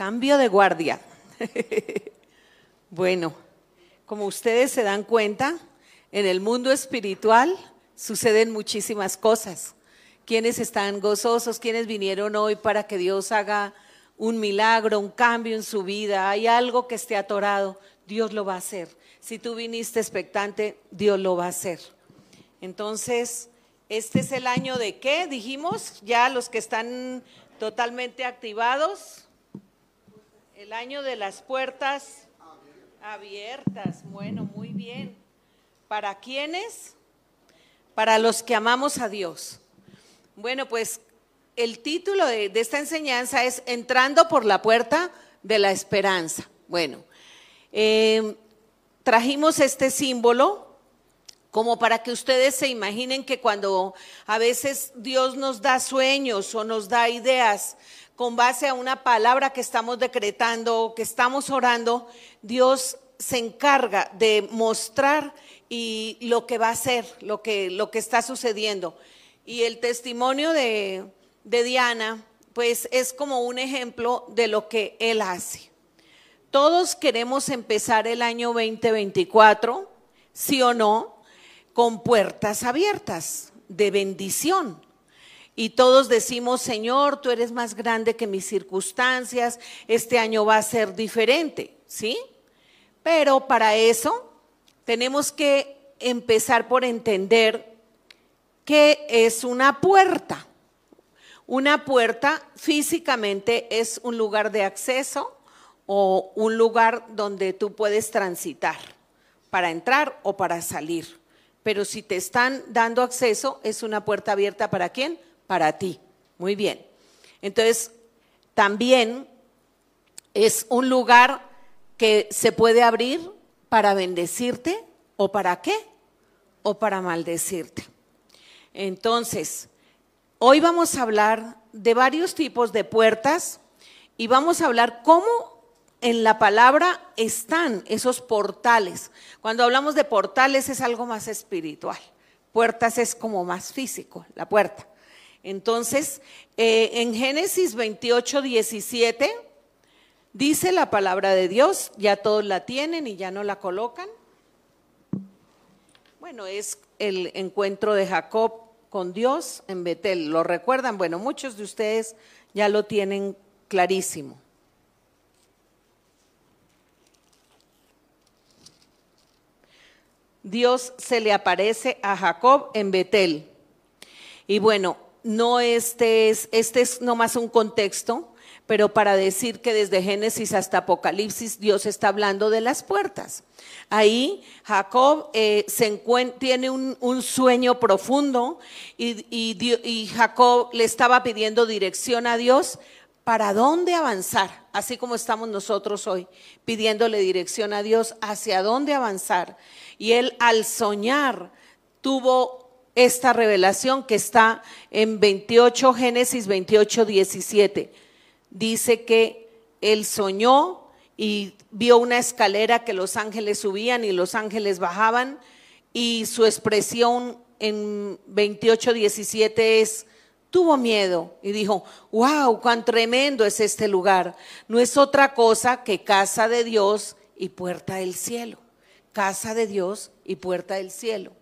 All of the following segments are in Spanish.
Cambio de guardia. bueno, como ustedes se dan cuenta, en el mundo espiritual suceden muchísimas cosas. Quienes están gozosos, quienes vinieron hoy para que Dios haga un milagro, un cambio en su vida, hay algo que esté atorado, Dios lo va a hacer. Si tú viniste expectante, Dios lo va a hacer. Entonces, este es el año de qué, dijimos, ya los que están totalmente activados, el año de las puertas abiertas. Bueno, muy bien. ¿Para quiénes? Para los que amamos a Dios. Bueno, pues el título de, esta enseñanza es Entrando por la puerta de la esperanza. Bueno, eh, trajimos este símbolo como para que ustedes se imaginen que cuando a veces Dios nos da sueños o nos da ideas con base a una palabra que estamos decretando, que estamos orando, Dios se encarga de mostrar y lo que va a hacer, lo que, lo que está sucediendo. Y el testimonio de, de Diana, pues es como un ejemplo de lo que Él hace. Todos queremos empezar el año 2024, sí o no, con puertas abiertas de bendición y todos decimos, Señor, tú eres más grande que mis circunstancias, este año va a ser diferente, ¿sí? Pero para eso tenemos que empezar por entender qué es una puerta. Una puerta físicamente es un lugar de acceso o un lugar donde tú puedes transitar para entrar o para salir. Pero si te están dando acceso, es una puerta abierta para quién? Para ti. Muy bien. Entonces, también es un lugar que se puede abrir para bendecirte o para qué? O para maldecirte. Entonces, hoy vamos a hablar de varios tipos de puertas y vamos a hablar cómo en la palabra están esos portales. Cuando hablamos de portales es algo más espiritual. Puertas es como más físico, la puerta. Entonces, eh, en Génesis 28, 17, dice la palabra de Dios, ya todos la tienen y ya no la colocan. Bueno, es el encuentro de Jacob con Dios en Betel. ¿Lo recuerdan? Bueno, muchos de ustedes ya lo tienen clarísimo. Dios se le aparece a Jacob en Betel. Y bueno, no este es, este es nomás un contexto, pero para decir que desde Génesis hasta Apocalipsis Dios está hablando de las puertas. Ahí Jacob eh, se tiene un, sueño profundo y Jacob le estaba pidiendo dirección a Dios para dónde avanzar, así como estamos nosotros hoy, pidiéndole dirección a Dios hacia dónde avanzar. Y él al soñar tuvo esta revelación que está en 28, Génesis 28, 17. Dice que él soñó y vio una escalera que los ángeles subían y los ángeles bajaban y su expresión en 28, 17 es, tuvo miedo y dijo, wow, cuán tremendo es este lugar. No es otra cosa que casa de Dios y puerta del cielo. Casa de Dios y puerta del cielo.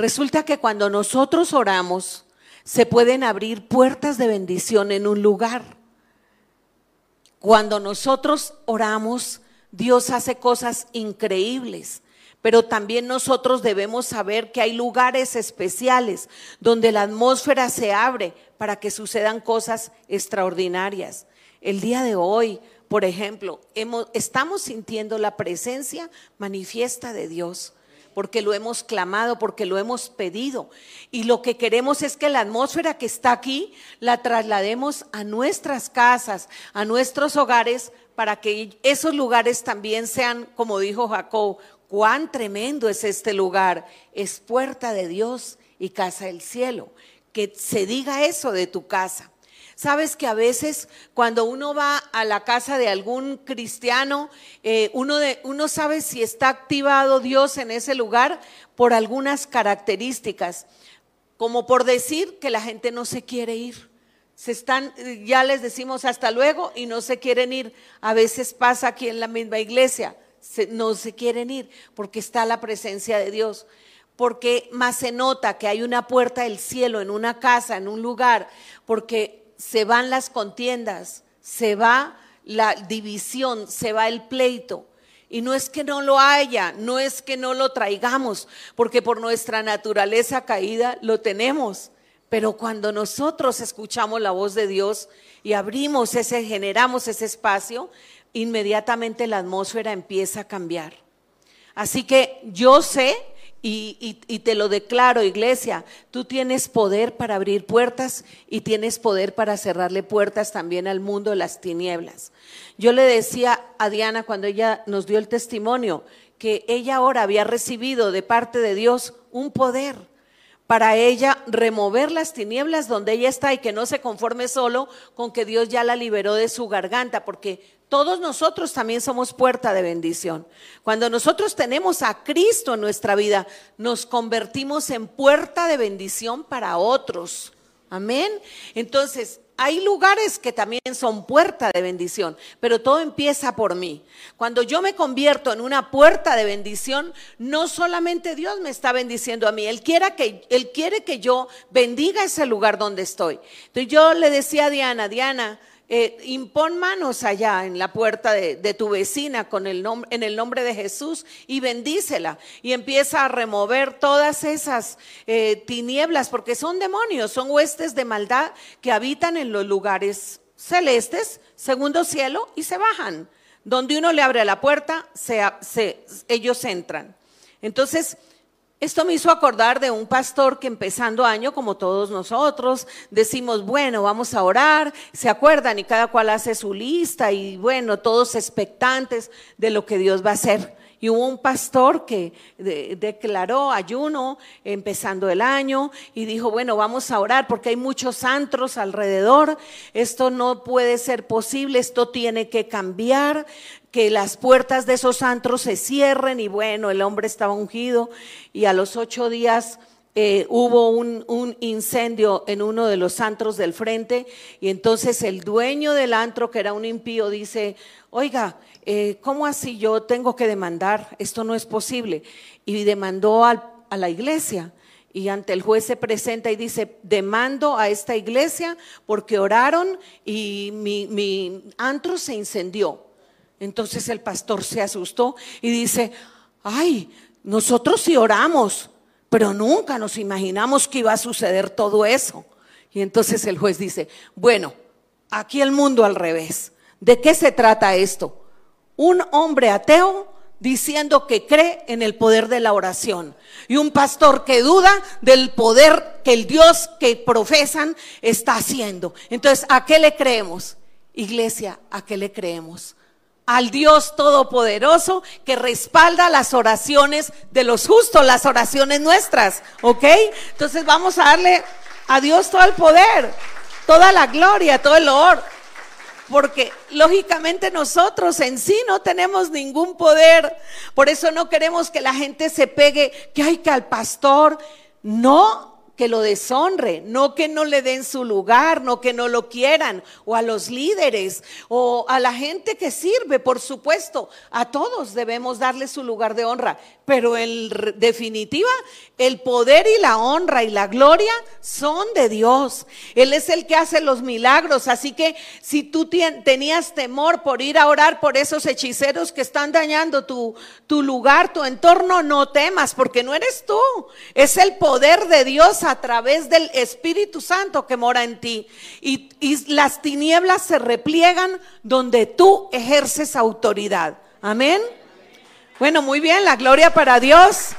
Resulta que cuando nosotros oramos, se pueden abrir puertas de bendición en un lugar. Cuando nosotros oramos, Dios hace cosas increíbles, pero también nosotros debemos saber que hay lugares especiales donde la atmósfera se abre para que sucedan cosas extraordinarias. El día de hoy, por ejemplo, estamos sintiendo la presencia manifiesta de Dios porque lo hemos clamado, porque lo hemos pedido. Y lo que queremos es que la atmósfera que está aquí la traslademos a nuestras casas, a nuestros hogares, para que esos lugares también sean, como dijo Jacob, cuán tremendo es este lugar. Es puerta de Dios y casa del cielo. Que se diga eso de tu casa. Sabes que a veces cuando uno va a la casa de algún cristiano, eh, uno, sabe si está activado Dios en ese lugar por algunas características, como por decir que la gente no se quiere ir. se están, ya les decimos hasta luego y no se quieren ir. A veces pasa aquí en la misma iglesia, no se quieren ir porque está la presencia de Dios. Porque más se nota que hay una puerta del cielo en una casa, en un lugar, porque se van las contiendas, se va la división, se va el pleito. Y no es que no lo haya, no es que no lo traigamos, porque por nuestra naturaleza caída lo tenemos. Pero cuando nosotros escuchamos la voz de Dios y abrimos ese, generamos ese espacio, inmediatamente la atmósfera empieza a cambiar. Así que yo sé y, te lo declaro, iglesia, tú tienes poder para abrir puertas y tienes poder para cerrarle puertas también al mundo de las tinieblas. Yo le decía a Diana cuando ella nos dio el testimonio que ella ahora había recibido de parte de Dios un poder para ella remover las tinieblas donde ella está y que no se conforme solo con que Dios ya la liberó de su garganta, porque todos nosotros también somos puerta de bendición. Cuando nosotros tenemos a Cristo en nuestra vida, nos convertimos en puerta de bendición para otros. Amén. Entonces, hay lugares que también son puerta de bendición, pero todo empieza por mí. Cuando yo me convierto en una puerta de bendición, no solamente Dios me está bendiciendo a mí, Él, quiere que, Él quiere que yo bendiga ese lugar donde estoy. Entonces yo le decía a Diana, Diana, eh, impon manos allá en la puerta de, tu vecina con el en el nombre de Jesús y bendícela. Y empieza a remover todas esas eh, tinieblas, porque son demonios, son huestes de maldad que habitan en los lugares celestes, segundo cielo, y se bajan. Donde uno le abre la puerta, ellos entran. Entonces, esto me hizo acordar de un pastor que empezando año, como todos nosotros, decimos, bueno, vamos a orar, se acuerdan y cada cual hace su lista y bueno, todos expectantes de lo que Dios va a hacer. Y hubo un pastor que declaró ayuno empezando el año y dijo, bueno, vamos a orar porque hay muchos antros alrededor, esto no puede ser posible, esto tiene que cambiar, que las puertas de esos antros se cierren y bueno, el hombre estaba ungido y a los ocho días eh, hubo un, incendio en uno de los antros del frente. Y entonces el dueño del antro, que era un impío, dice, oiga, eh, ¿cómo así yo tengo que demandar? Esto no es posible. Y demandó a la iglesia. Y ante el juez se presenta y dice, demando a esta iglesia porque oraron y mi, mi antro se incendió. Entonces el pastor se asustó y dice, ay, nosotros sí oramos, pero nunca nos imaginamos que iba a suceder todo eso. Y entonces el juez dice, bueno, aquí el mundo al revés. ¿De qué se trata esto? Un hombre ateo diciendo que cree en el poder de la oración y un pastor que duda del poder que el Dios que profesan está haciendo. Entonces, ¿a qué le creemos? Iglesia, ¿a qué le creemos? al Dios Todopoderoso que respalda las oraciones de los justos, las oraciones nuestras, ¿ok? Entonces vamos a darle a Dios todo el poder, toda la gloria, todo el honor, porque lógicamente nosotros en sí no tenemos ningún poder, por eso no queremos que la gente se pegue, que hay que al pastor, no, que lo deshonre, no que no le den su lugar, no que no lo quieran, o a los líderes, o a la gente que sirve, por supuesto, a todos debemos darle su lugar de honra, pero en definitiva, el poder y la honra y la gloria son de Dios. Él es el que hace los milagros, así que si tú tenías temor por ir a orar por esos hechiceros que están dañando tu, tu lugar, tu entorno, no temas, porque no eres tú, es el poder de Dios a través del Espíritu Santo que mora en ti. Y, las tinieblas se repliegan donde tú ejerces autoridad. Amén. Bueno, muy bien, la gloria para Dios.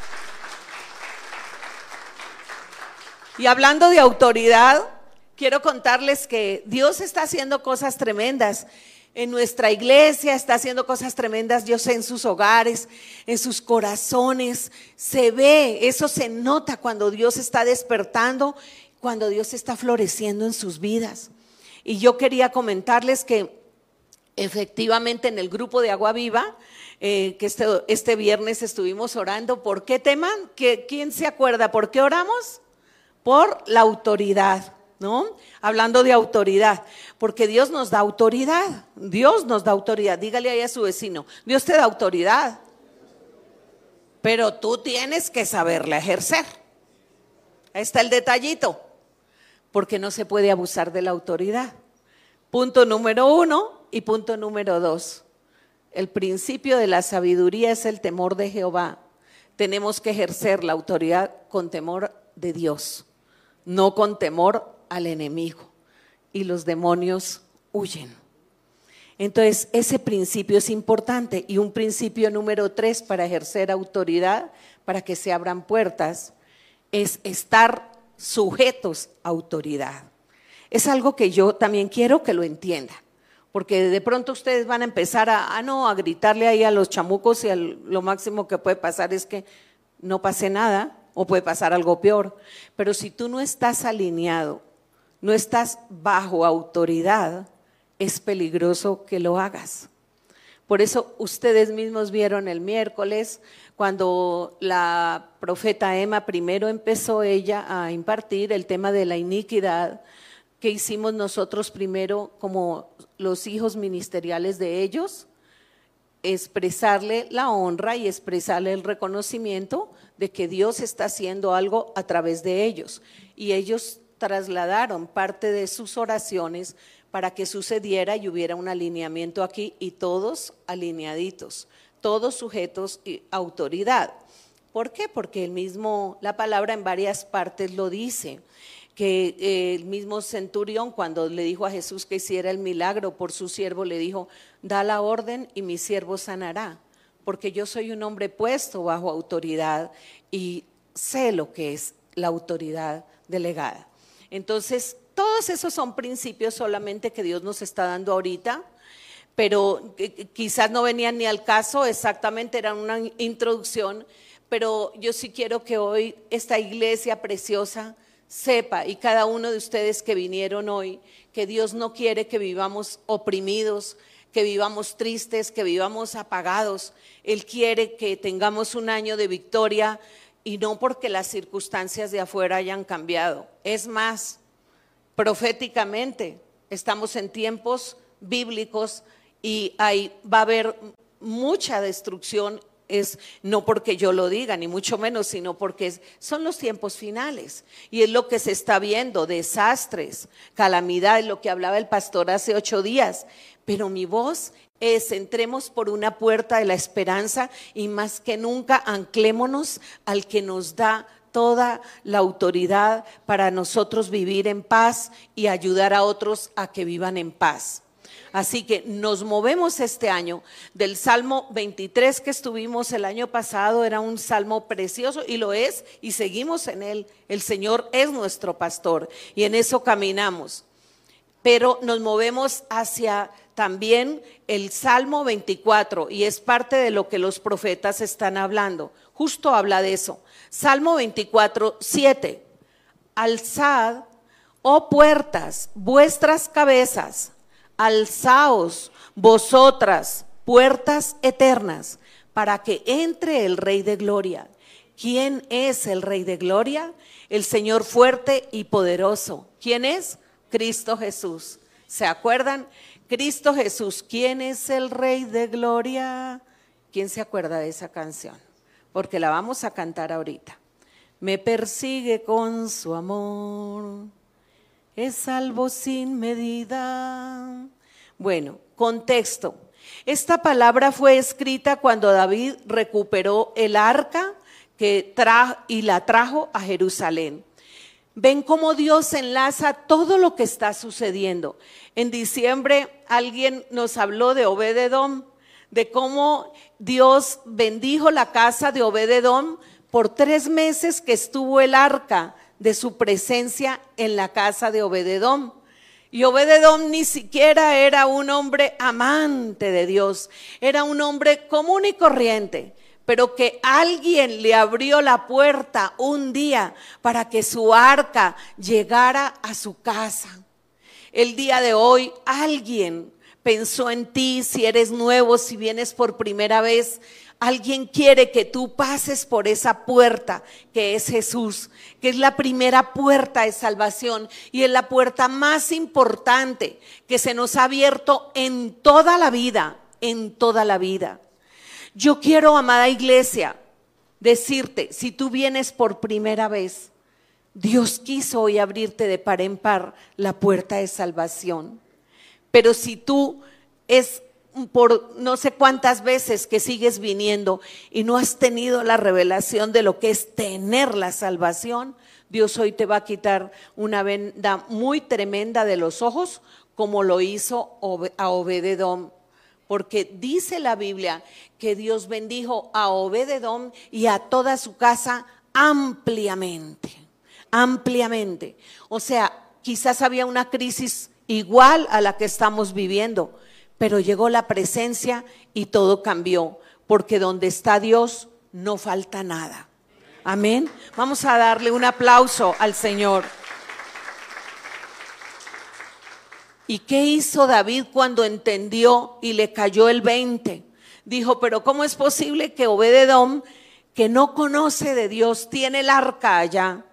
Y hablando de autoridad, quiero contarles que Dios está haciendo cosas tremendas en nuestra iglesia, está haciendo cosas tremendas, sé, en sus hogares, en sus corazones. Se ve, eso se nota cuando Dios está despertando, cuando Dios está floreciendo en sus vidas. Y yo quería comentarles que efectivamente en el grupo de Agua Viva, eh, que este, este, viernes estuvimos orando, ¿por qué tema? ¿Quién se acuerda? ¿Por qué oramos? Por la autoridad ¿no? Hablando de autoridad, porque Dios nos da autoridad, Dios nos da autoridad. Dígale ahí a su vecino, Dios te da autoridad, pero tú tienes que saberla ejercer. Ahí está el detallito, porque no se puede abusar de la autoridad. Punto número uno y punto número dos. El principio de la sabiduría es el temor de Jehová. Tenemos que ejercer la autoridad con temor de Dios, no con temor al enemigo. Y los demonios huyen. Entonces, ese principio es importante. Y un principio número tres para ejercer autoridad, para que se abran puertas, es estar sujetos a autoridad. Es algo que yo también quiero que lo entiendan. Porque de pronto ustedes van a empezar a, no, a gritarle ahí a los chamucos y lo máximo que puede pasar es que no pase nada o puede pasar algo peor. Pero si tú no estás alineado, no estás bajo autoridad, es peligroso que lo hagas. Por eso ustedes mismos vieron el miércoles cuando la profeta Emma primero empezó ella a impartir el tema de la iniquidad que hicimos nosotros primero como los hijos ministeriales de ellos, expresarle la honra y expresarle el reconocimiento de que Dios está haciendo algo a través de ellos. Y ellos trasladaron parte de sus oraciones para que sucediera y hubiera un alineamiento aquí y todos alineaditos, todos sujetos y autoridad. ¿Por qué? Porque el mismo, la palabra en varias partes lo dice que eh, el mismo centurión cuando le dijo a Jesús que hiciera el milagro por su siervo, le dijo, da la orden y mi siervo sanará, porque yo soy un hombre puesto bajo autoridad y sé lo que es la autoridad delegada. Entonces, todos esos son principios solamente que Dios nos está dando ahorita, pero quizás no venían ni al caso, exactamente era una introducción, pero yo sí quiero que hoy esta iglesia preciosa, sepa y cada uno de ustedes que vinieron hoy que Dios no quiere que vivamos oprimidos, que vivamos tristes, que vivamos apagados. Él quiere que tengamos un año de victoria y no porque las circunstancias de afuera hayan cambiado. Es más, proféticamente estamos en tiempos bíblicos y ahí va a haber mucha destrucción es no porque yo lo diga, ni mucho menos, sino porque son los tiempos finales. Y es lo que se está viendo, desastres, calamidades, lo que hablaba el pastor hace ocho días. Pero mi voz es, entremos por una puerta de la esperanza y más que nunca anclémonos al que nos da toda la autoridad para nosotros vivir en paz y ayudar a otros a que vivan en paz. Así que nos movemos este año del Salmo 23 que estuvimos el año pasado, era un salmo precioso y lo es y seguimos en él. El Señor es nuestro pastor y en eso caminamos. Pero nos movemos hacia también el Salmo 24 y es parte de lo que los profetas están hablando. Justo habla de eso. Salmo 24, 7. Alzad, oh puertas, vuestras cabezas alzaos vosotras, puertas eternas, para que entre el Rey de Gloria. ¿Quién es el Rey de Gloria? El Señor fuerte y poderoso. ¿Quién es? Cristo Jesús. ¿Se acuerdan? Cristo Jesús. ¿Quién es el Rey de Gloria? ¿Quién se acuerda de esa canción? Porque la vamos a cantar ahorita. Me persigue con su amor es salvo sin medida. Bueno, contexto. Esta palabra fue escrita cuando David recuperó el arca que y la trajo a Jerusalén. Ven cómo Dios enlaza todo lo que está sucediendo. En diciembre alguien nos habló de Obededón, de cómo Dios bendijo la casa de Obededón por tres meses que estuvo el arca de su presencia en la casa de Obededón. Y Obededón ni siquiera era un hombre amante de Dios, era un hombre común y corriente, pero que alguien le abrió la puerta un día para que su arca llegara a su casa. El día de hoy alguien pensó en ti, si eres nuevo, si vienes por primera vez. Alguien quiere que tú pases por esa puerta que es Jesús, que es la primera puerta de salvación y es la puerta más importante que se nos ha abierto en toda la vida, en toda la vida. Yo quiero, amada iglesia, decirte, si tú vienes por primera vez, Dios quiso hoy abrirte de par en par la puerta de salvación. Pero si tú es por no sé cuántas veces que sigues viniendo y no has tenido la revelación de lo que es tener la salvación, Dios hoy te va a quitar una venda muy tremenda de los ojos, como lo hizo a Obededón. Porque dice la Biblia que Dios bendijo a Obededón y a toda su casa ampliamente, ampliamente. O sea, quizás había una crisis igual a la que estamos viviendo, pero llegó la presencia y todo cambió, porque donde está Dios no falta nada. Amén. Vamos a darle un aplauso al Señor. ¿Y qué hizo David cuando entendió y le cayó el 20? Dijo, pero ¿cómo es posible que Obededom, que no conoce de Dios, tiene el arca allá?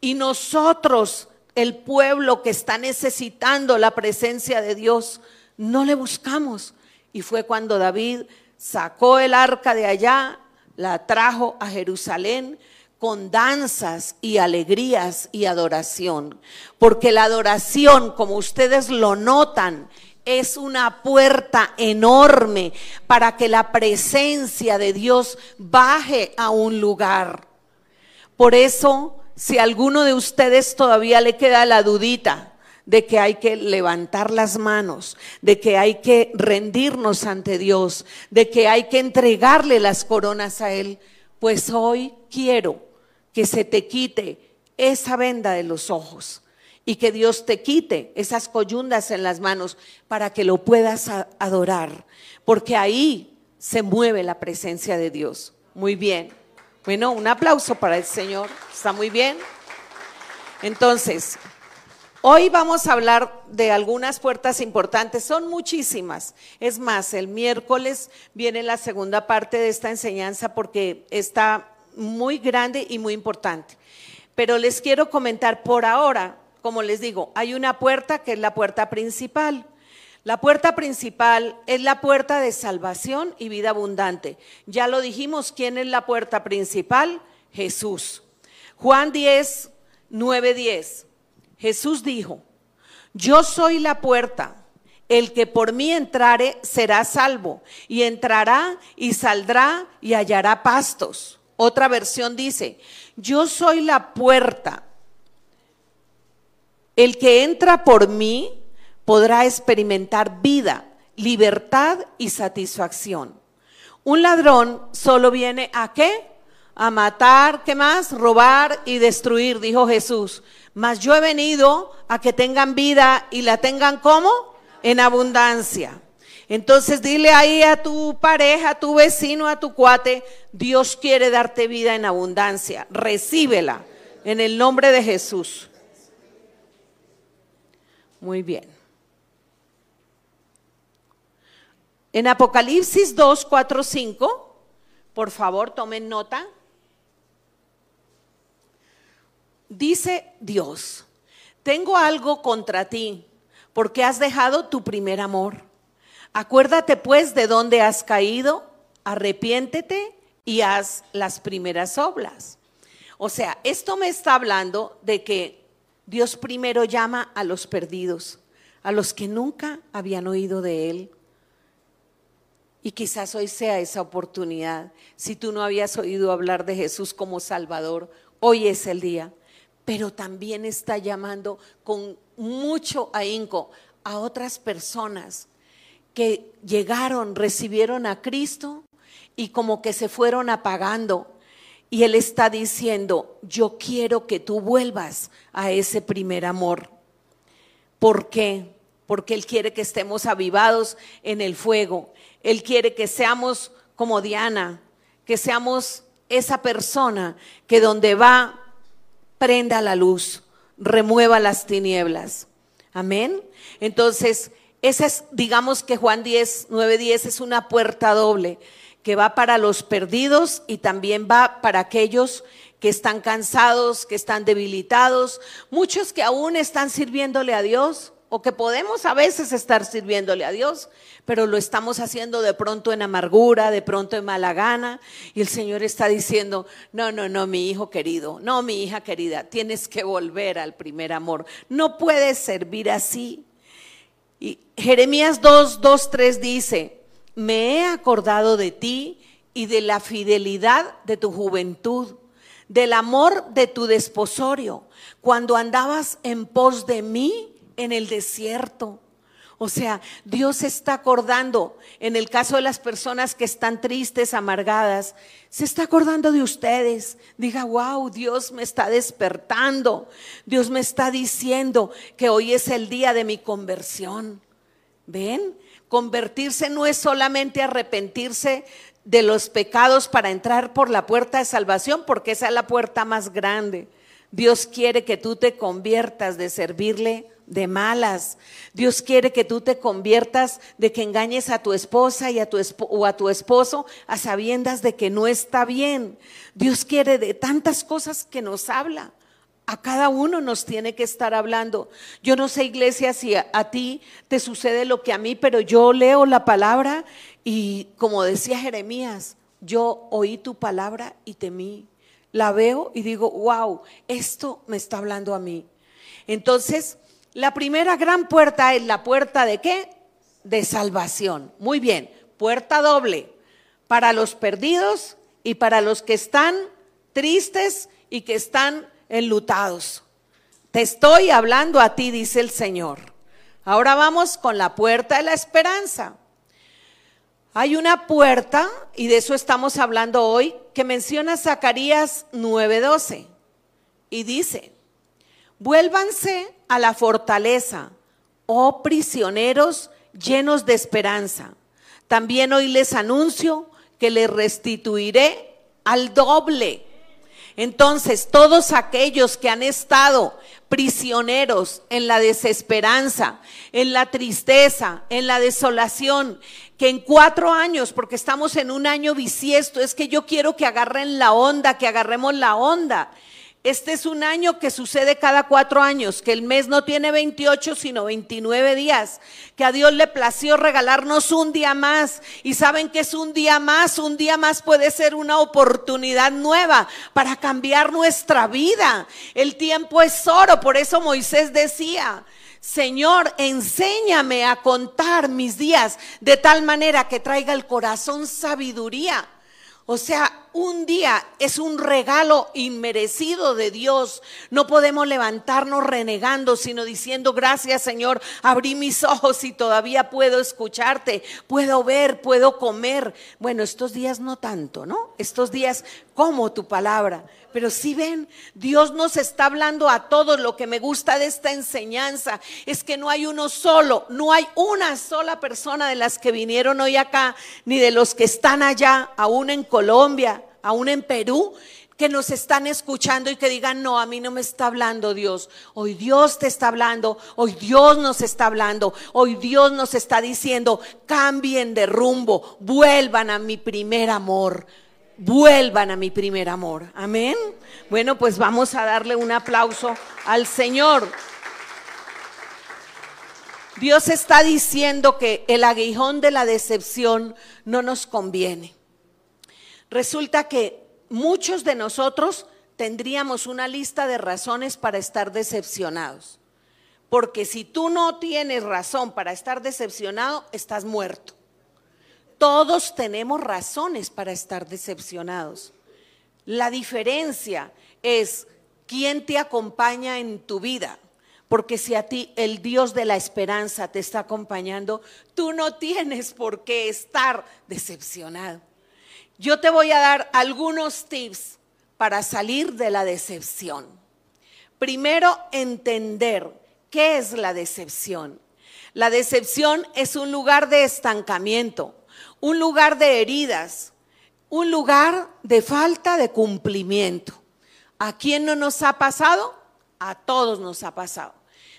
Y nosotros, el pueblo que está necesitando la presencia de Dios, no le buscamos. Y fue cuando David sacó el arca de allá, la trajo a Jerusalén con danzas y alegrías y adoración. Porque la adoración, como ustedes lo notan, es una puerta enorme para que la presencia de Dios baje a un lugar. Por eso, si alguno de ustedes todavía le queda la dudita, de que hay que levantar las manos, de que hay que rendirnos ante Dios, de que hay que entregarle las coronas a Él, pues hoy quiero que se te quite esa venda de los ojos y que Dios te quite esas coyundas en las manos para que lo puedas adorar, porque ahí se mueve la presencia de Dios. Muy bien. Bueno, un aplauso para el Señor. Está muy bien. Entonces, Hoy vamos a hablar de algunas puertas importantes, son muchísimas. Es más, el miércoles viene la segunda parte de esta enseñanza porque está muy grande y muy importante. Pero les quiero comentar por ahora, como les digo, hay una puerta que es la puerta principal. La puerta principal es la puerta de salvación y vida abundante. Ya lo dijimos, ¿quién es la puerta principal? Jesús. Juan 10, 9, 10. Jesús dijo, yo soy la puerta. El que por mí entrare será salvo, y entrará y saldrá y hallará pastos. Otra versión dice, yo soy la puerta. El que entra por mí podrá experimentar vida, libertad y satisfacción. Un ladrón solo viene a qué? A matar, ¿qué más? Robar y destruir, dijo Jesús mas yo he venido a que tengan vida y la tengan como en abundancia. Entonces dile ahí a tu pareja, a tu vecino, a tu cuate, Dios quiere darte vida en abundancia. Recíbela en el nombre de Jesús. Muy bien. En Apocalipsis 2, 4, 5, por favor tomen nota. Dice Dios, tengo algo contra ti, porque has dejado tu primer amor. Acuérdate pues de dónde has caído, arrepiéntete y haz las primeras obras. O sea, esto me está hablando de que Dios primero llama a los perdidos, a los que nunca habían oído de Él. Y quizás hoy sea esa oportunidad. Si tú no habías oído hablar de Jesús como Salvador, hoy es el día pero también está llamando con mucho ahínco a otras personas que llegaron, recibieron a Cristo y como que se fueron apagando. Y Él está diciendo, yo quiero que tú vuelvas a ese primer amor. ¿Por qué? Porque Él quiere que estemos avivados en el fuego. Él quiere que seamos como Diana, que seamos esa persona que donde va prenda la luz, remueva las tinieblas. Amén. Entonces, Esa es, digamos que Juan 10, 9, 10 es una puerta doble que va para los perdidos y también va para aquellos que están cansados, que están debilitados, muchos que aún están sirviéndole a Dios o que podemos a veces estar sirviéndole a Dios, pero lo estamos haciendo de pronto en amargura, de pronto en mala gana, y el Señor está diciendo, no, no, no, mi hijo querido, no, mi hija querida, tienes que volver al primer amor, no puedes servir así. Y Jeremías 2, 2, 3 dice, me he acordado de ti y de la fidelidad de tu juventud del amor de tu desposorio, cuando andabas en pos de mí en el desierto. O sea, Dios está acordando, en el caso de las personas que están tristes, amargadas, se está acordando de ustedes. Diga, wow, Dios me está despertando. Dios me está diciendo que hoy es el día de mi conversión. ¿Ven? Convertirse no es solamente arrepentirse de los pecados para entrar por la puerta de salvación, porque esa es la puerta más grande. Dios quiere que tú te conviertas de servirle de malas. Dios quiere que tú te conviertas de que engañes a tu esposa y a tu o a tu esposo a sabiendas de que no está bien. Dios quiere de tantas cosas que nos habla. A cada uno nos tiene que estar hablando. Yo no sé, iglesia, si a, a, ti te sucede lo que a mí, pero yo leo la palabra y como decía Jeremías, yo oí tu palabra y temí. La veo y digo, wow, esto me está hablando a mí. Entonces, la primera gran puerta es la puerta de qué? De salvación. Muy bien, puerta doble para los perdidos y para los que están tristes y que están enlutados. Te estoy hablando a ti, dice el Señor. Ahora vamos con la puerta de la esperanza. Hay una puerta, y de eso estamos hablando hoy, que menciona Zacarías 9:12. Y dice, vuélvanse a la fortaleza, oh prisioneros llenos de esperanza. También hoy les anuncio que les restituiré al doble entonces, todos aquellos que han estado prisioneros en la desesperanza, en la tristeza, en la desolación, que en cuatro años, porque estamos en un año bisiesto, es que yo quiero que agarren la onda, que agarremos la onda. Este es un año que sucede cada cuatro años, que el mes no tiene 28 sino 29 días, que a Dios le plació regalarnos un día más. Y saben que es un día más, un día más puede ser una oportunidad nueva para cambiar nuestra vida. El tiempo es oro, por eso Moisés decía, Señor, enséñame a contar mis días de tal manera que traiga el corazón sabiduría. O sea, un día es un regalo inmerecido de Dios. No podemos levantarnos renegando, sino diciendo, gracias Señor, abrí mis ojos y todavía puedo escucharte, puedo ver, puedo comer. Bueno, estos días no tanto, ¿no? Estos días como tu palabra. Pero si ven, Dios nos está hablando a todos. Lo que me gusta de esta enseñanza es que no hay uno solo, no hay una sola persona de las que vinieron hoy acá, ni de los que están allá, aún en Colombia, aún en Perú, que nos están escuchando y que digan, no, a mí no me está hablando Dios. Hoy Dios te está hablando, hoy Dios nos está hablando, hoy Dios nos está diciendo, cambien de rumbo, vuelvan a mi primer amor, vuelvan a mi primer amor. Amén. Bueno, pues vamos a darle un aplauso al Señor. Dios está diciendo que el aguijón de la decepción no nos conviene. Resulta que muchos de nosotros tendríamos una lista de razones para estar decepcionados. Porque si tú no tienes razón para estar decepcionado, estás muerto. Todos tenemos razones para estar decepcionados. La diferencia es quién te acompaña en tu vida. Porque si a ti el Dios de la esperanza te está acompañando, tú no tienes por qué estar decepcionado. Yo te voy a dar algunos tips para salir de la decepción. Primero, entender qué es la decepción. La decepción es un lugar de estancamiento, un lugar de heridas, un lugar de falta de cumplimiento. ¿A quién no nos ha pasado? A todos nos ha pasado.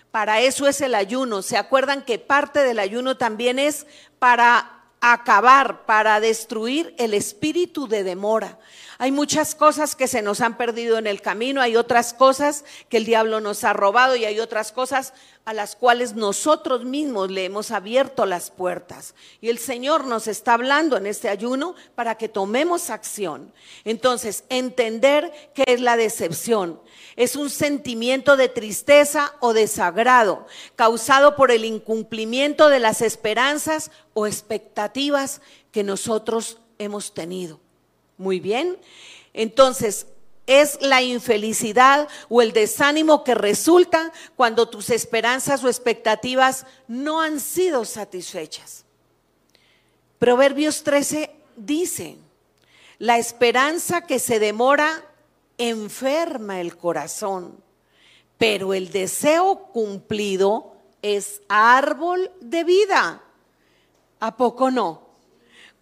Para eso es el ayuno. ¿Se acuerdan que parte del ayuno también es para acabar, para destruir el espíritu de demora? Hay muchas cosas que se nos han perdido en el camino, hay otras cosas que el diablo nos ha robado y hay otras cosas a las cuales nosotros mismos le hemos abierto las puertas. Y el Señor nos está hablando en este ayuno para que tomemos acción. Entonces, entender qué es la decepción. Es un sentimiento de tristeza o desagrado causado por el incumplimiento de las esperanzas o expectativas que nosotros hemos tenido. Muy bien. Entonces, es la infelicidad o el desánimo que resulta cuando tus esperanzas o expectativas no han sido satisfechas. Proverbios 13 dice, la esperanza que se demora enferma el corazón, pero el deseo cumplido es árbol de vida. ¿A poco no?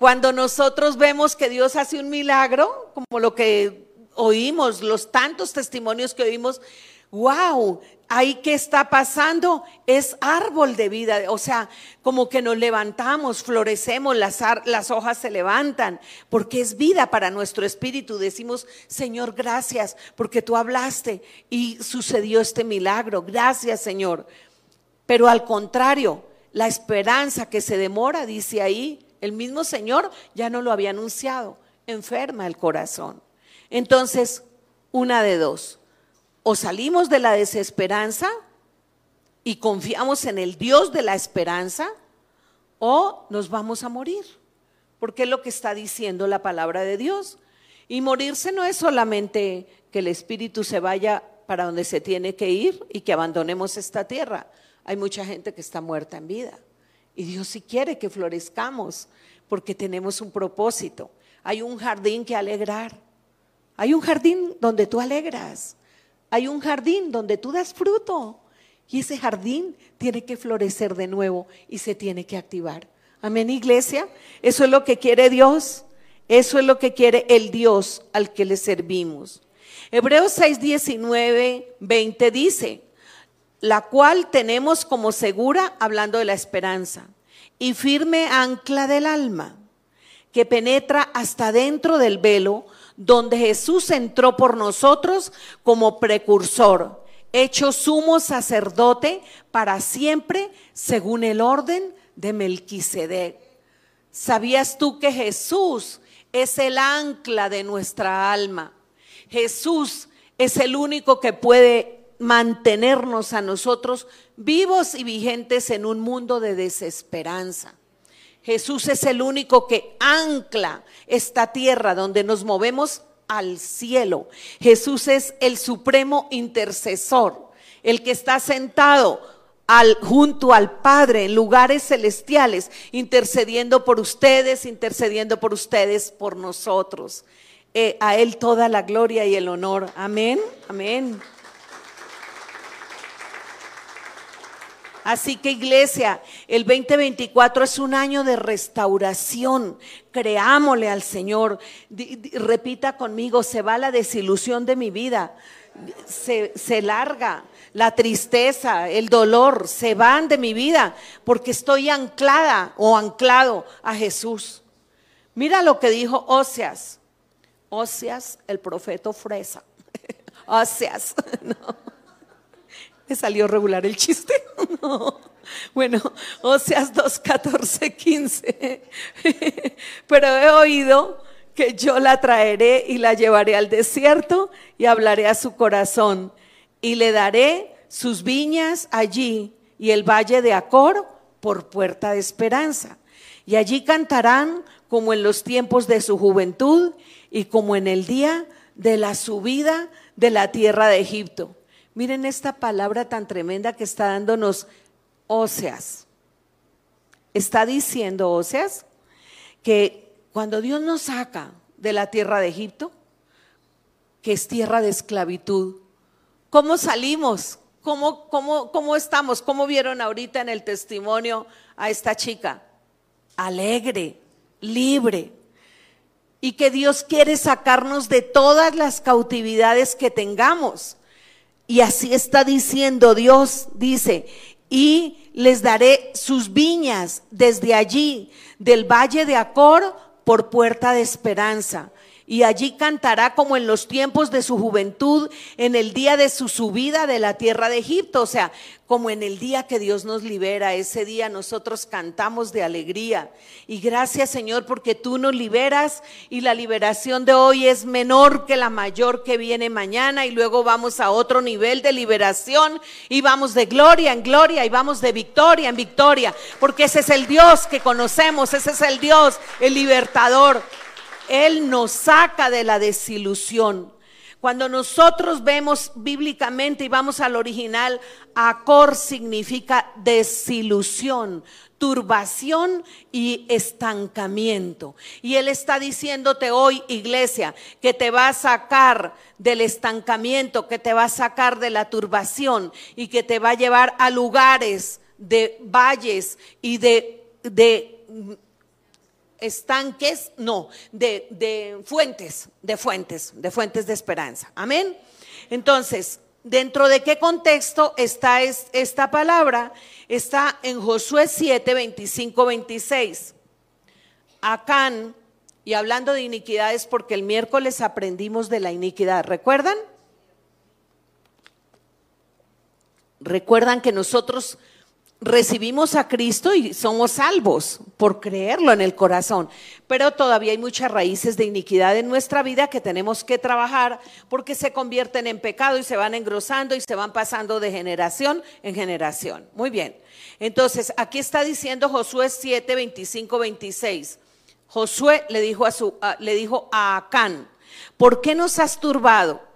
Cuando nosotros vemos que Dios hace un milagro, como lo que oímos, los tantos testimonios que oímos, wow, ahí qué está pasando es árbol de vida, o sea, como que nos levantamos, florecemos, las hojas se levantan, porque es vida para nuestro espíritu. Decimos, Señor, gracias, porque tú hablaste y sucedió este milagro, gracias Señor. Pero al contrario, la esperanza que se demora, dice ahí, el mismo Señor ya no lo había anunciado, enferma el corazón. Entonces, una de dos, o salimos de la desesperanza y confiamos en el Dios de la esperanza, o nos vamos a morir, porque es lo que está diciendo la palabra de Dios. Y morirse no es solamente que el espíritu se vaya para donde se tiene que ir y que abandonemos esta tierra. Hay mucha gente que está muerta en vida. Y Dios sí quiere que florezcamos porque tenemos un propósito. Hay un jardín que alegrar. Hay un jardín donde tú alegras. Hay un jardín donde tú das fruto. Y ese jardín tiene que florecer de nuevo y se tiene que activar. Amén, iglesia. Eso es lo que quiere Dios. Eso es lo que quiere el Dios al que le servimos. Hebreos 6, 19, 20 dice, la cual tenemos como segura, hablando de la esperanza, y firme ancla del alma, que penetra hasta dentro del velo, donde Jesús entró por nosotros como precursor, hecho sumo sacerdote para siempre, según el orden de Melquisedec. ¿Sabías tú que Jesús es el ancla de nuestra alma? Jesús es el único que puede mantenernos a nosotros vivos y vigentes en un mundo de desesperanza. Jesús es el único que ancla esta tierra donde nos movemos al cielo. Jesús es el supremo intercesor, el que está sentado junto al Padre en lugares celestiales, intercediendo por ustedes, intercediendo por ustedes, por nosotros. Eh, a Él toda la gloria y el honor. Amén, amén. Así que iglesia, el 2024 es un año de restauración. Creámosle al Señor. repita conmigo, se va la desilusión de mi vida. Se, se larga la tristeza, el dolor, se van de mi vida porque estoy anclada o anclado a Jesús. Mira lo que dijo Oseas. Oseas, el profeta fresa. Oseas, no salió regular el chiste? No. Bueno, Oseas 2, 14, 15. Pero he oído que yo la traeré y la llevaré al desierto y hablaré a su corazón y le daré sus viñas allí y el valle de Acor por puerta de esperanza. Y allí cantarán como en los tiempos de su juventud y como en el día de la subida de la tierra de Egipto Miren esta palabra tan tremenda que está dándonos Oseas. Está diciendo Oseas que cuando Dios nos saca de la tierra de Egipto, que es tierra de esclavitud, ¿cómo salimos? ¿Cómo, cómo, cómo estamos? ¿Cómo vieron ahorita en el testimonio a esta chica? Alegre, libre. Y que Dios quiere sacarnos de todas las cautividades que tengamos Y así está diciendo Dios, dice, y les daré sus viñas desde allí, del valle de Acor, por puerta de esperanza y allí cantará como en los tiempos de su juventud, en el día de su subida de la tierra de Egipto, o sea, como en el día que Dios nos libera, ese día nosotros cantamos de alegría. Y gracias Señor porque tú nos liberas y la liberación de hoy es menor que la mayor que viene mañana y luego vamos a otro nivel de liberación y vamos de gloria en gloria y vamos de victoria en victoria, porque ese es el Dios que conocemos, ese es el Dios, el libertador. Él nos saca de la desilusión. Cuando nosotros vemos bíblicamente y vamos al original, acor significa desilusión, turbación y estancamiento. Y Él está diciéndote hoy, iglesia, que te va a sacar del estancamiento, que te va a sacar de la turbación y que te va a llevar a lugares de valles y de, de estanques, no, de, fuentes, de fuentes, de fuentes de esperanza. Amén. Entonces, ¿dentro de qué contexto está esta palabra? Está en Josué 7, 25, 26. Acán, y hablando de iniquidades, porque el miércoles aprendimos de la iniquidad, ¿recuerdan? Recuerdan que nosotros recibimos a Cristo y somos salvos por creerlo en el corazón. Pero todavía hay muchas raíces de iniquidad en nuestra vida que tenemos que trabajar porque se convierten en pecado y se van engrosando y se van pasando de generación en generación. Muy bien. Entonces, aquí está diciendo Josué 7, 25, 26. Josué le dijo a, su, le dijo a Acán, ¿por qué nos has turbado?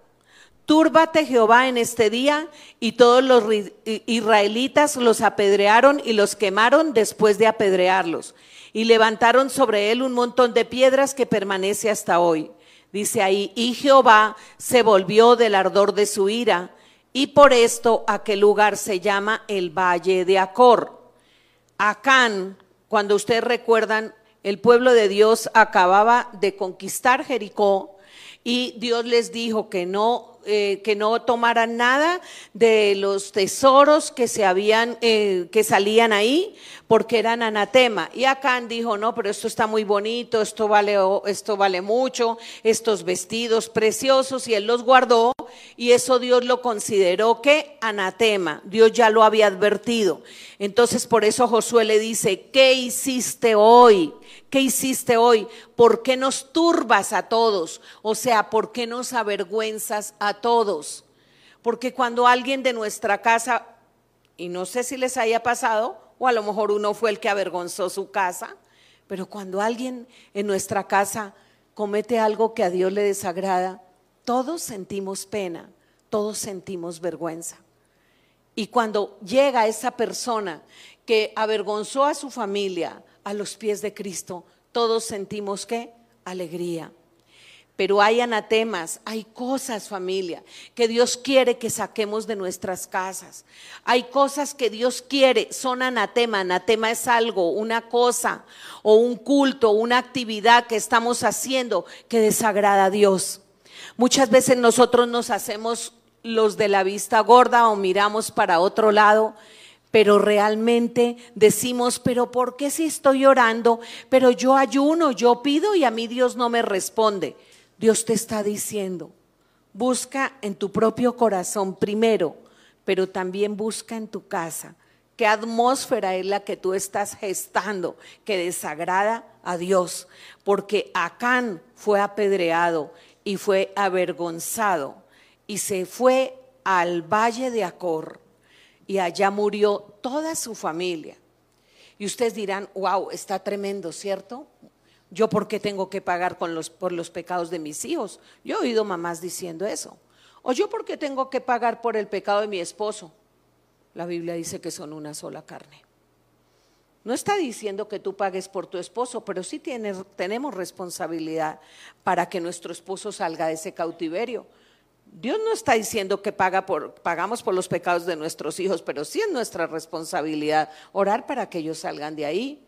Túrbate Jehová en este día, y todos los israelitas los apedrearon y los quemaron después de apedrearlos, y levantaron sobre él un montón de piedras que permanece hasta hoy. Dice ahí, y Jehová se volvió del ardor de su ira, y por esto aquel lugar se llama el Valle de Acor. Acán, cuando ustedes recuerdan, el pueblo de Dios acababa de conquistar Jericó, y Dios les dijo que no eh, que no tomaran nada de los tesoros que se habían, eh, que salían ahí, porque eran anatema. Y Acán dijo, no, pero esto está muy bonito, esto vale, esto vale mucho, estos vestidos preciosos, y él los guardó, y eso Dios lo consideró que anatema. Dios ya lo había advertido. Entonces por eso Josué le dice, ¿qué hiciste hoy? ¿Qué hiciste hoy? ¿Por qué nos turbas a todos? O sea, ¿por qué nos avergüenzas a todos? Porque cuando alguien de nuestra casa, y no sé si les haya pasado, o a lo mejor uno fue el que avergonzó su casa, pero cuando alguien en nuestra casa comete algo que a Dios le desagrada, todos sentimos pena, todos sentimos vergüenza. Y cuando llega esa persona que avergonzó a su familia, a los pies de Cristo, todos sentimos que alegría. Pero hay anatemas, hay cosas familia que Dios quiere que saquemos de nuestras casas. Hay cosas que Dios quiere, son anatema. Anatema es algo, una cosa o un culto, una actividad que estamos haciendo que desagrada a Dios. Muchas veces nosotros nos hacemos los de la vista gorda o miramos para otro lado pero realmente decimos, pero ¿por qué si estoy orando? Pero yo ayuno, yo pido y a mí Dios no me responde. Dios te está diciendo, busca en tu propio corazón primero, pero también busca en tu casa. ¿Qué atmósfera es la que tú estás gestando que desagrada a Dios? Porque Acán fue apedreado y fue avergonzado y se fue al valle de Acor y allá murió toda su familia. Y ustedes dirán, wow, está tremendo, ¿cierto? Yo por qué tengo que pagar por los pecados de mis hijos. Yo he oído mamás diciendo eso. O yo por qué tengo que pagar por el pecado de mi esposo. La Biblia dice que son una sola carne. No está diciendo que tú pagues por tu esposo, pero sí tenemos responsabilidad para que nuestro esposo salga de ese cautiverio. Dios no está diciendo que paga por, pagamos por los pecados de nuestros hijos, pero sí es nuestra responsabilidad orar para que ellos salgan de ahí.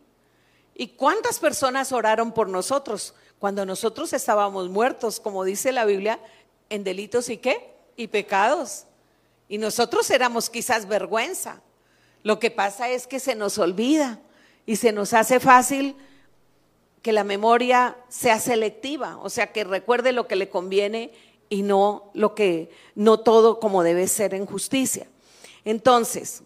¿Y cuántas personas oraron por nosotros cuando nosotros estábamos muertos, como dice la Biblia, en delitos y qué? Y pecados. Y nosotros éramos quizás vergüenza. Lo que pasa es que se nos olvida y se nos hace fácil que la memoria sea selectiva, o sea, que recuerde lo que le conviene y no lo que no todo como debe ser en justicia. Entonces,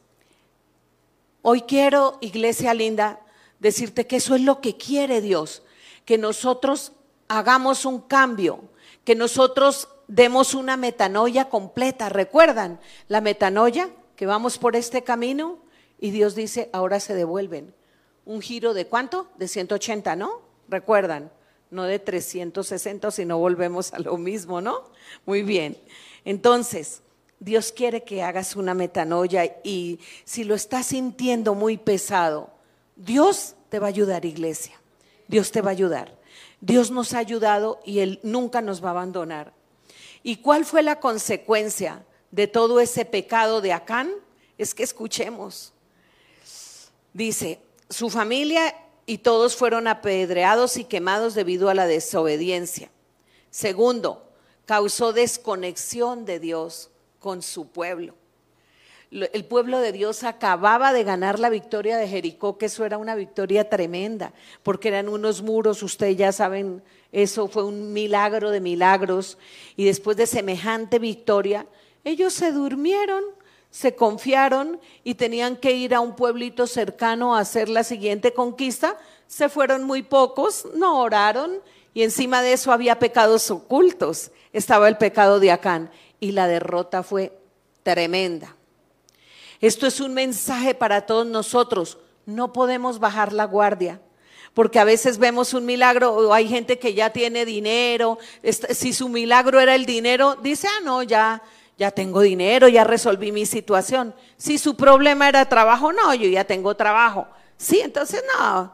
hoy quiero, iglesia linda, decirte que eso es lo que quiere Dios, que nosotros hagamos un cambio, que nosotros demos una metanoia completa. ¿Recuerdan la metanoia? Que vamos por este camino y Dios dice, ahora se devuelven. Un giro de cuánto? De 180, ¿no? ¿Recuerdan? No de 360, sino volvemos a lo mismo, ¿no? Muy bien. Entonces, Dios quiere que hagas una metanoia y si lo estás sintiendo muy pesado, Dios te va a ayudar, iglesia. Dios te va a ayudar. Dios nos ha ayudado y Él nunca nos va a abandonar. ¿Y cuál fue la consecuencia de todo ese pecado de Acán? Es que escuchemos. Dice, su familia y todos fueron apedreados y quemados debido a la desobediencia. Segundo, causó desconexión de Dios con su pueblo. El pueblo de Dios acababa de ganar la victoria de Jericó, que eso era una victoria tremenda, porque eran unos muros, ustedes ya saben, eso fue un milagro de milagros, y después de semejante victoria, ellos se durmieron, se confiaron y tenían que ir a un pueblito cercano a hacer la siguiente conquista, se fueron muy pocos, no oraron, y encima de eso había pecados ocultos, estaba el pecado de Acán, y la derrota fue tremenda. Esto es un mensaje para todos nosotros. No podemos bajar la guardia, porque a veces vemos un milagro o hay gente que ya tiene dinero. Si su milagro era el dinero, dice, ah, no, ya, ya tengo dinero, ya resolví mi situación. Si su problema era trabajo, no, yo ya tengo trabajo. Sí, entonces no,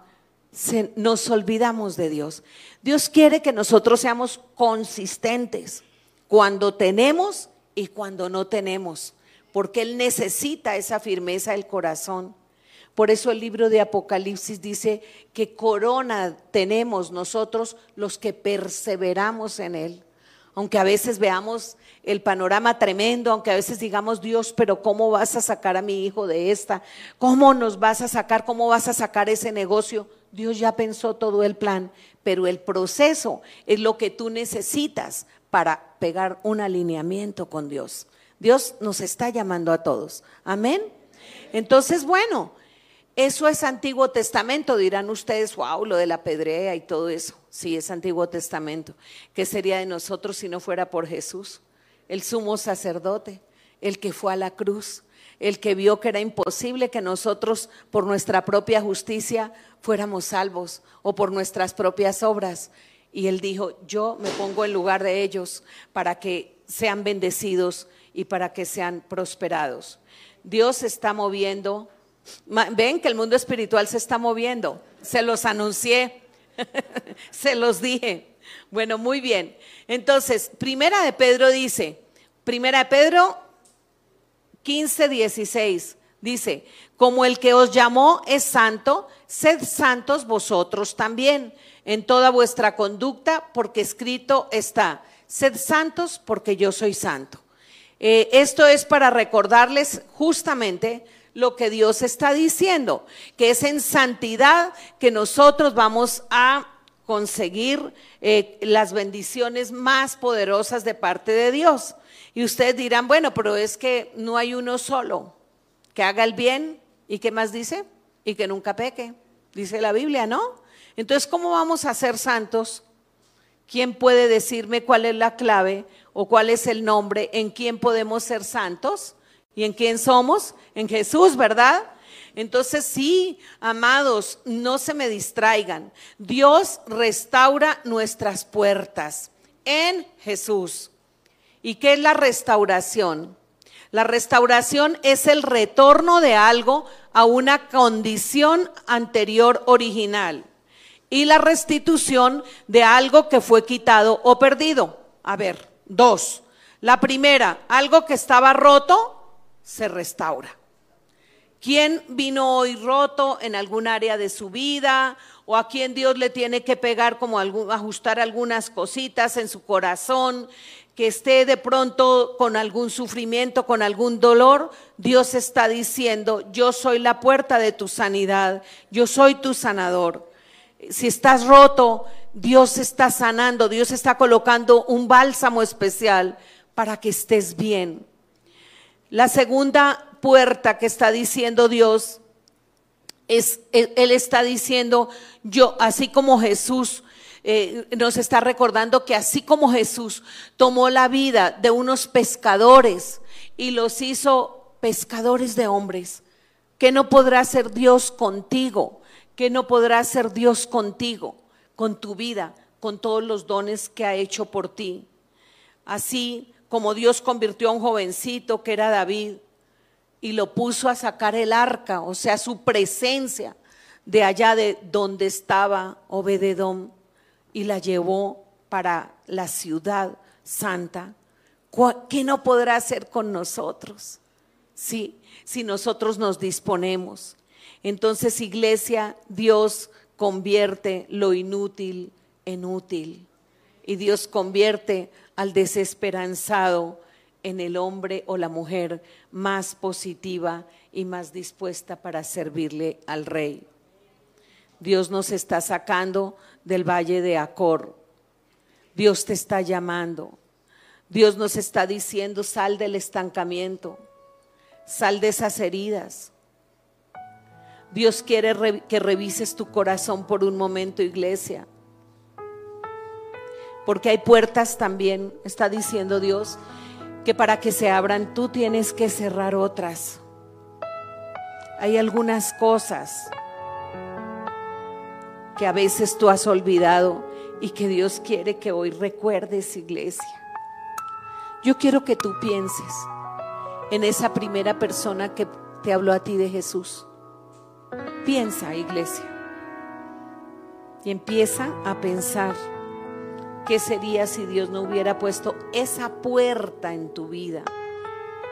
nos olvidamos de Dios. Dios quiere que nosotros seamos consistentes cuando tenemos y cuando no tenemos porque Él necesita esa firmeza del corazón. Por eso el libro de Apocalipsis dice que corona tenemos nosotros los que perseveramos en Él. Aunque a veces veamos el panorama tremendo, aunque a veces digamos, Dios, pero ¿cómo vas a sacar a mi hijo de esta? ¿Cómo nos vas a sacar? ¿Cómo vas a sacar ese negocio? Dios ya pensó todo el plan, pero el proceso es lo que tú necesitas para pegar un alineamiento con Dios. Dios nos está llamando a todos. Amén. Entonces, bueno, eso es Antiguo Testamento. Dirán ustedes, wow, lo de la pedrea y todo eso. Sí, es Antiguo Testamento. ¿Qué sería de nosotros si no fuera por Jesús? El sumo sacerdote, el que fue a la cruz, el que vio que era imposible que nosotros por nuestra propia justicia fuéramos salvos o por nuestras propias obras. Y él dijo, yo me pongo en lugar de ellos para que sean bendecidos y para que sean prosperados. Dios está moviendo. Ven que el mundo espiritual se está moviendo. Se los anuncié, se los dije. Bueno, muy bien. Entonces, primera de Pedro dice, primera de Pedro 15, 16, dice, como el que os llamó es santo, sed santos vosotros también en toda vuestra conducta, porque escrito está, sed santos porque yo soy santo. Eh, esto es para recordarles justamente lo que Dios está diciendo, que es en santidad que nosotros vamos a conseguir eh, las bendiciones más poderosas de parte de Dios. Y ustedes dirán, bueno, pero es que no hay uno solo que haga el bien y qué más dice y que nunca peque, dice la Biblia, ¿no? Entonces, ¿cómo vamos a ser santos? ¿Quién puede decirme cuál es la clave o cuál es el nombre en quién podemos ser santos? ¿Y en quién somos? En Jesús, ¿verdad? Entonces sí, amados, no se me distraigan. Dios restaura nuestras puertas en Jesús. ¿Y qué es la restauración? La restauración es el retorno de algo a una condición anterior original y la restitución de algo que fue quitado o perdido. A ver, dos. La primera, algo que estaba roto, se restaura. ¿Quién vino hoy roto en algún área de su vida? ¿O a quién Dios le tiene que pegar como ajustar algunas cositas en su corazón? que esté de pronto con algún sufrimiento, con algún dolor, Dios está diciendo, yo soy la puerta de tu sanidad, yo soy tu sanador. Si estás roto, Dios está sanando, Dios está colocando un bálsamo especial para que estés bien. La segunda puerta que está diciendo Dios es, Él está diciendo, yo, así como Jesús eh, nos está recordando que así como Jesús tomó la vida de unos pescadores y los hizo pescadores de hombres, que no podrá ser Dios contigo, que no podrá ser Dios contigo, con tu vida, con todos los dones que ha hecho por ti. Así como Dios convirtió a un jovencito que era David y lo puso a sacar el arca, o sea, su presencia de allá de donde estaba Obededón y la llevó para la ciudad santa. ¿Qué no podrá hacer con nosotros? Sí, si nosotros nos disponemos. Entonces, iglesia, Dios convierte lo inútil en útil. Y Dios convierte al desesperanzado en el hombre o la mujer más positiva y más dispuesta para servirle al rey. Dios nos está sacando del valle de Acor. Dios te está llamando. Dios nos está diciendo, sal del estancamiento, sal de esas heridas. Dios quiere que revises tu corazón por un momento, iglesia porque hay puertas también, está diciendo Dios, que para que se abran tú tienes que cerrar otras. Hay algunas cosas que a veces tú has olvidado y que Dios quiere que hoy recuerdes, iglesia. Yo quiero que tú pienses en esa primera persona que te habló a ti de Jesús. Piensa, iglesia. Y empieza a pensar ¿Qué sería si Dios no hubiera puesto esa puerta en tu vida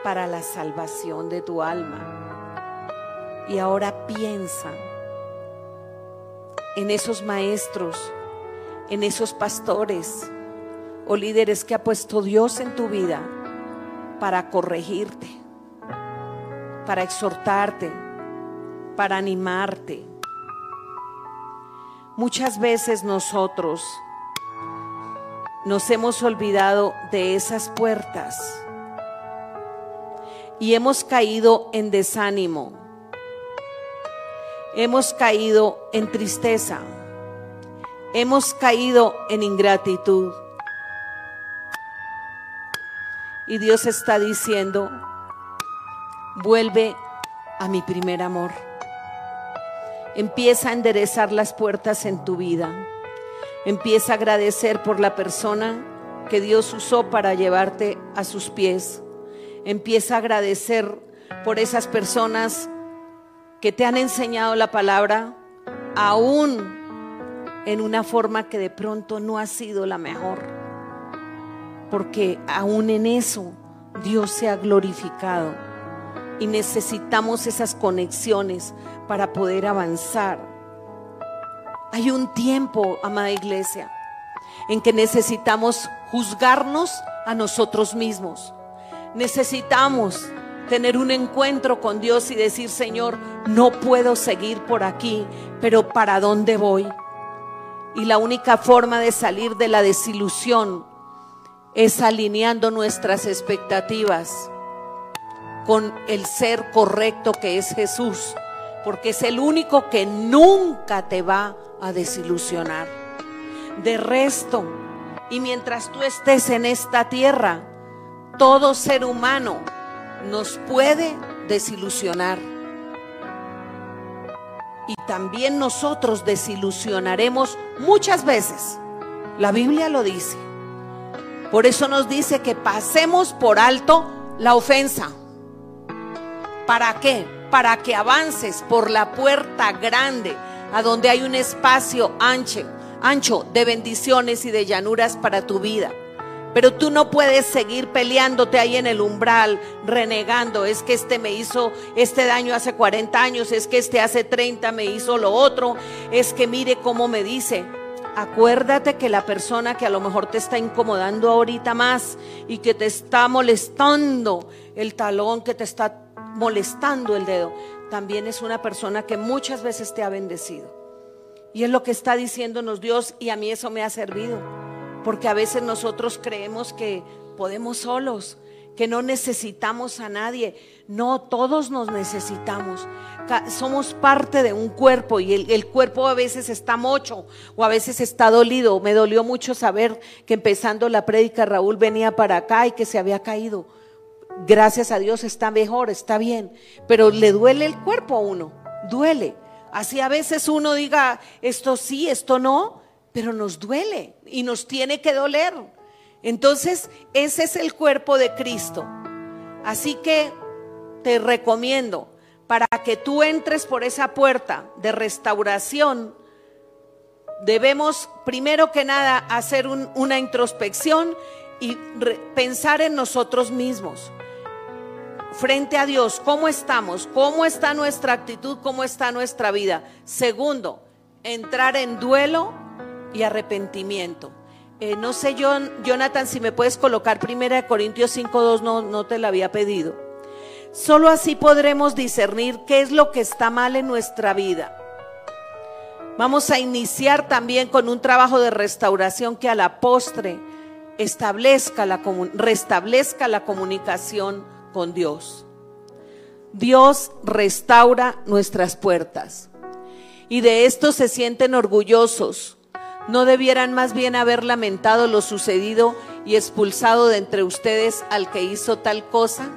para la salvación de tu alma? Y ahora piensa en esos maestros, en esos pastores o líderes que ha puesto Dios en tu vida para corregirte, para exhortarte, para animarte. Muchas veces nosotros nos hemos olvidado de esas puertas y hemos caído en desánimo, hemos caído en tristeza, hemos caído en ingratitud. Y Dios está diciendo, vuelve a mi primer amor. Empieza a enderezar las puertas en tu vida. Empieza a agradecer por la persona que Dios usó para llevarte a sus pies. Empieza a agradecer por esas personas que te han enseñado la palabra, aún en una forma que de pronto no ha sido la mejor. Porque aún en eso Dios se ha glorificado y necesitamos esas conexiones para poder avanzar hay un tiempo, amada iglesia, en que necesitamos juzgarnos a nosotros mismos. Necesitamos tener un encuentro con Dios y decir, Señor, no puedo seguir por aquí, pero ¿para dónde voy? Y la única forma de salir de la desilusión es alineando nuestras expectativas con el ser correcto que es Jesús, porque es el único que nunca te va a desilusionar. De resto, y mientras tú estés en esta tierra, todo ser humano nos puede desilusionar. Y también nosotros desilusionaremos muchas veces. La Biblia lo dice. Por eso nos dice que pasemos por alto la ofensa. ¿Para qué? Para que avances por la puerta grande a donde hay un espacio ancho, ancho de bendiciones y de llanuras para tu vida. Pero tú no puedes seguir peleándote ahí en el umbral, renegando. Es que este me hizo este daño hace 40 años, es que este hace 30 me hizo lo otro, es que mire cómo me dice. Acuérdate que la persona que a lo mejor te está incomodando ahorita más y que te está molestando el talón, que te está molestando el dedo, también es una persona que muchas veces te ha bendecido. Y es lo que está diciéndonos Dios y a mí eso me ha servido. Porque a veces nosotros creemos que podemos solos, que no necesitamos a nadie. No, todos nos necesitamos. Somos parte de un cuerpo y el, cuerpo a veces está mocho o a veces está dolido. Me dolió mucho saber que empezando la prédica Raúl venía para acá y que se había caído. Gracias a Dios está mejor, está bien, pero le duele el cuerpo a uno, duele. Así a veces uno diga, esto sí, esto no, pero nos duele y nos tiene que doler. Entonces, ese es el cuerpo de Cristo. Así que te recomiendo, para que tú entres por esa puerta de restauración, debemos primero que nada hacer una introspección y pensar en nosotros mismos frente a Dios, ¿cómo estamos? ¿Cómo está nuestra actitud? ¿Cómo está nuestra vida? Segundo, entrar en duelo y arrepentimiento. Eh, no sé, Jonathan, si me puedes colocar primera Corintios 5.2, no, no te la había pedido. Solo así podremos discernir qué es lo que está mal en nuestra vida. Vamos a iniciar también con un trabajo de restauración que a la postre establezca la, restablezca la comunicación con Dios. Dios restaura nuestras puertas y de esto se sienten orgullosos. ¿No debieran más bien haber lamentado lo sucedido y expulsado de entre ustedes al que hizo tal cosa?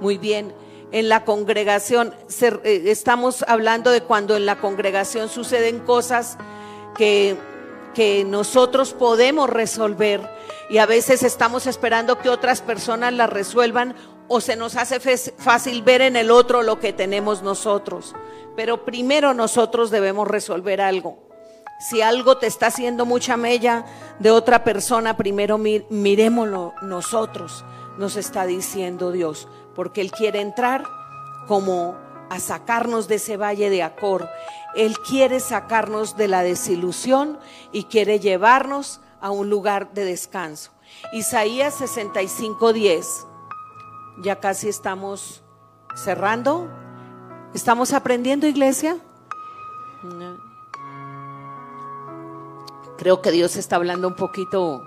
Muy bien, en la congregación eh, estamos hablando de cuando en la congregación suceden cosas que, que nosotros podemos resolver y a veces estamos esperando que otras personas la resuelvan o se nos hace fácil ver en el otro lo que tenemos nosotros. Pero primero nosotros debemos resolver algo. Si algo te está haciendo mucha mella de otra persona, primero miremoslo nosotros, nos está diciendo Dios, porque Él quiere entrar como a sacarnos de ese valle de Acor. Él quiere sacarnos de la desilusión y quiere llevarnos a un lugar de descanso. Isaías 65:10. Ya casi estamos cerrando. ¿Estamos aprendiendo, iglesia? Creo que Dios está hablando un poquito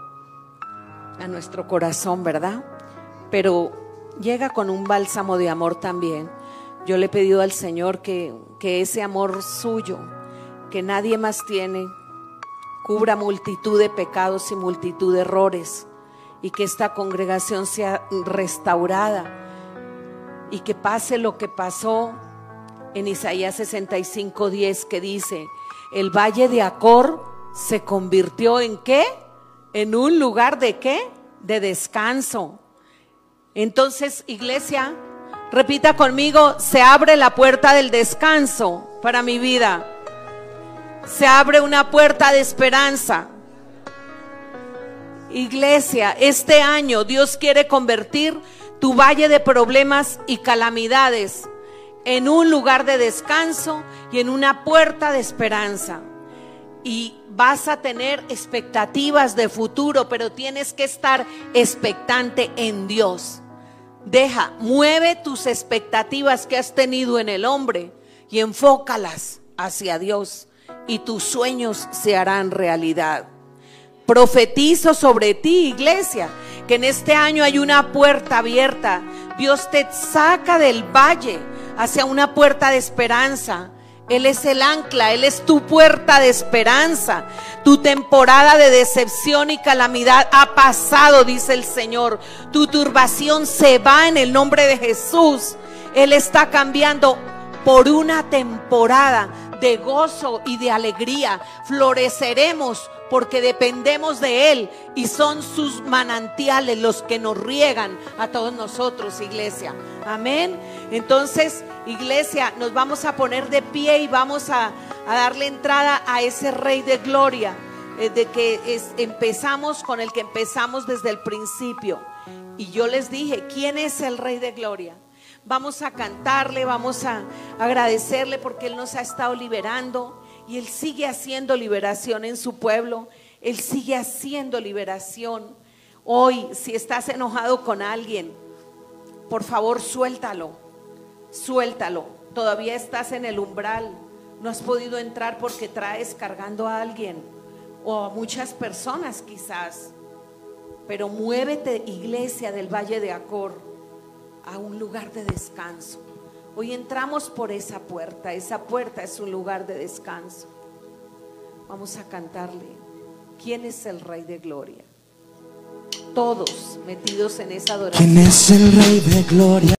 a nuestro corazón, ¿verdad? Pero llega con un bálsamo de amor también. Yo le he pedido al Señor que, que ese amor suyo, que nadie más tiene, cubra multitud de pecados y multitud de errores y que esta congregación sea restaurada y que pase lo que pasó en Isaías 65, 10 que dice, el valle de Acor se convirtió en qué? En un lugar de qué? De descanso. Entonces, iglesia, repita conmigo, se abre la puerta del descanso para mi vida se abre una puerta de esperanza. Iglesia, este año Dios quiere convertir tu valle de problemas y calamidades en un lugar de descanso y en una puerta de esperanza. Y vas a tener expectativas de futuro, pero tienes que estar expectante en Dios. Deja, mueve tus expectativas que has tenido en el hombre y enfócalas hacia Dios y tus sueños se harán realidad. Profetizo sobre ti, iglesia, que en este año hay una puerta abierta. Dios te saca del valle hacia una puerta de esperanza. Él es el ancla, Él es tu puerta de esperanza. Tu temporada de decepción y calamidad ha pasado, dice el Señor. Tu turbación se va en el nombre de Jesús. Él está cambiando por una temporada de gozo y de alegría. Floreceremos porque dependemos de Él y son sus manantiales los que nos riegan a todos nosotros, iglesia. Amén. Entonces, iglesia, nos vamos a poner de pie y vamos a, darle entrada a ese Rey de Gloria, eh, de que empezamos con el que empezamos desde el principio. Y yo les dije, ¿quién es el Rey de Gloria? Vamos a cantarle, vamos a agradecerle porque Él nos ha estado liberando Y Él sigue haciendo liberación en su pueblo. Él sigue haciendo liberación. Hoy, si estás enojado con alguien, por favor suéltalo. Suéltalo. Todavía estás en el umbral. No has podido entrar porque traes cargando a alguien o a muchas personas quizás. Pero muévete, iglesia del Valle de Acor, a un lugar de descanso. Hoy entramos por esa puerta. Esa puerta es un lugar de descanso. Vamos a cantarle. ¿Quién es el Rey de Gloria? Todos metidos en esa adoración. ¿Quién es el Rey de Gloria?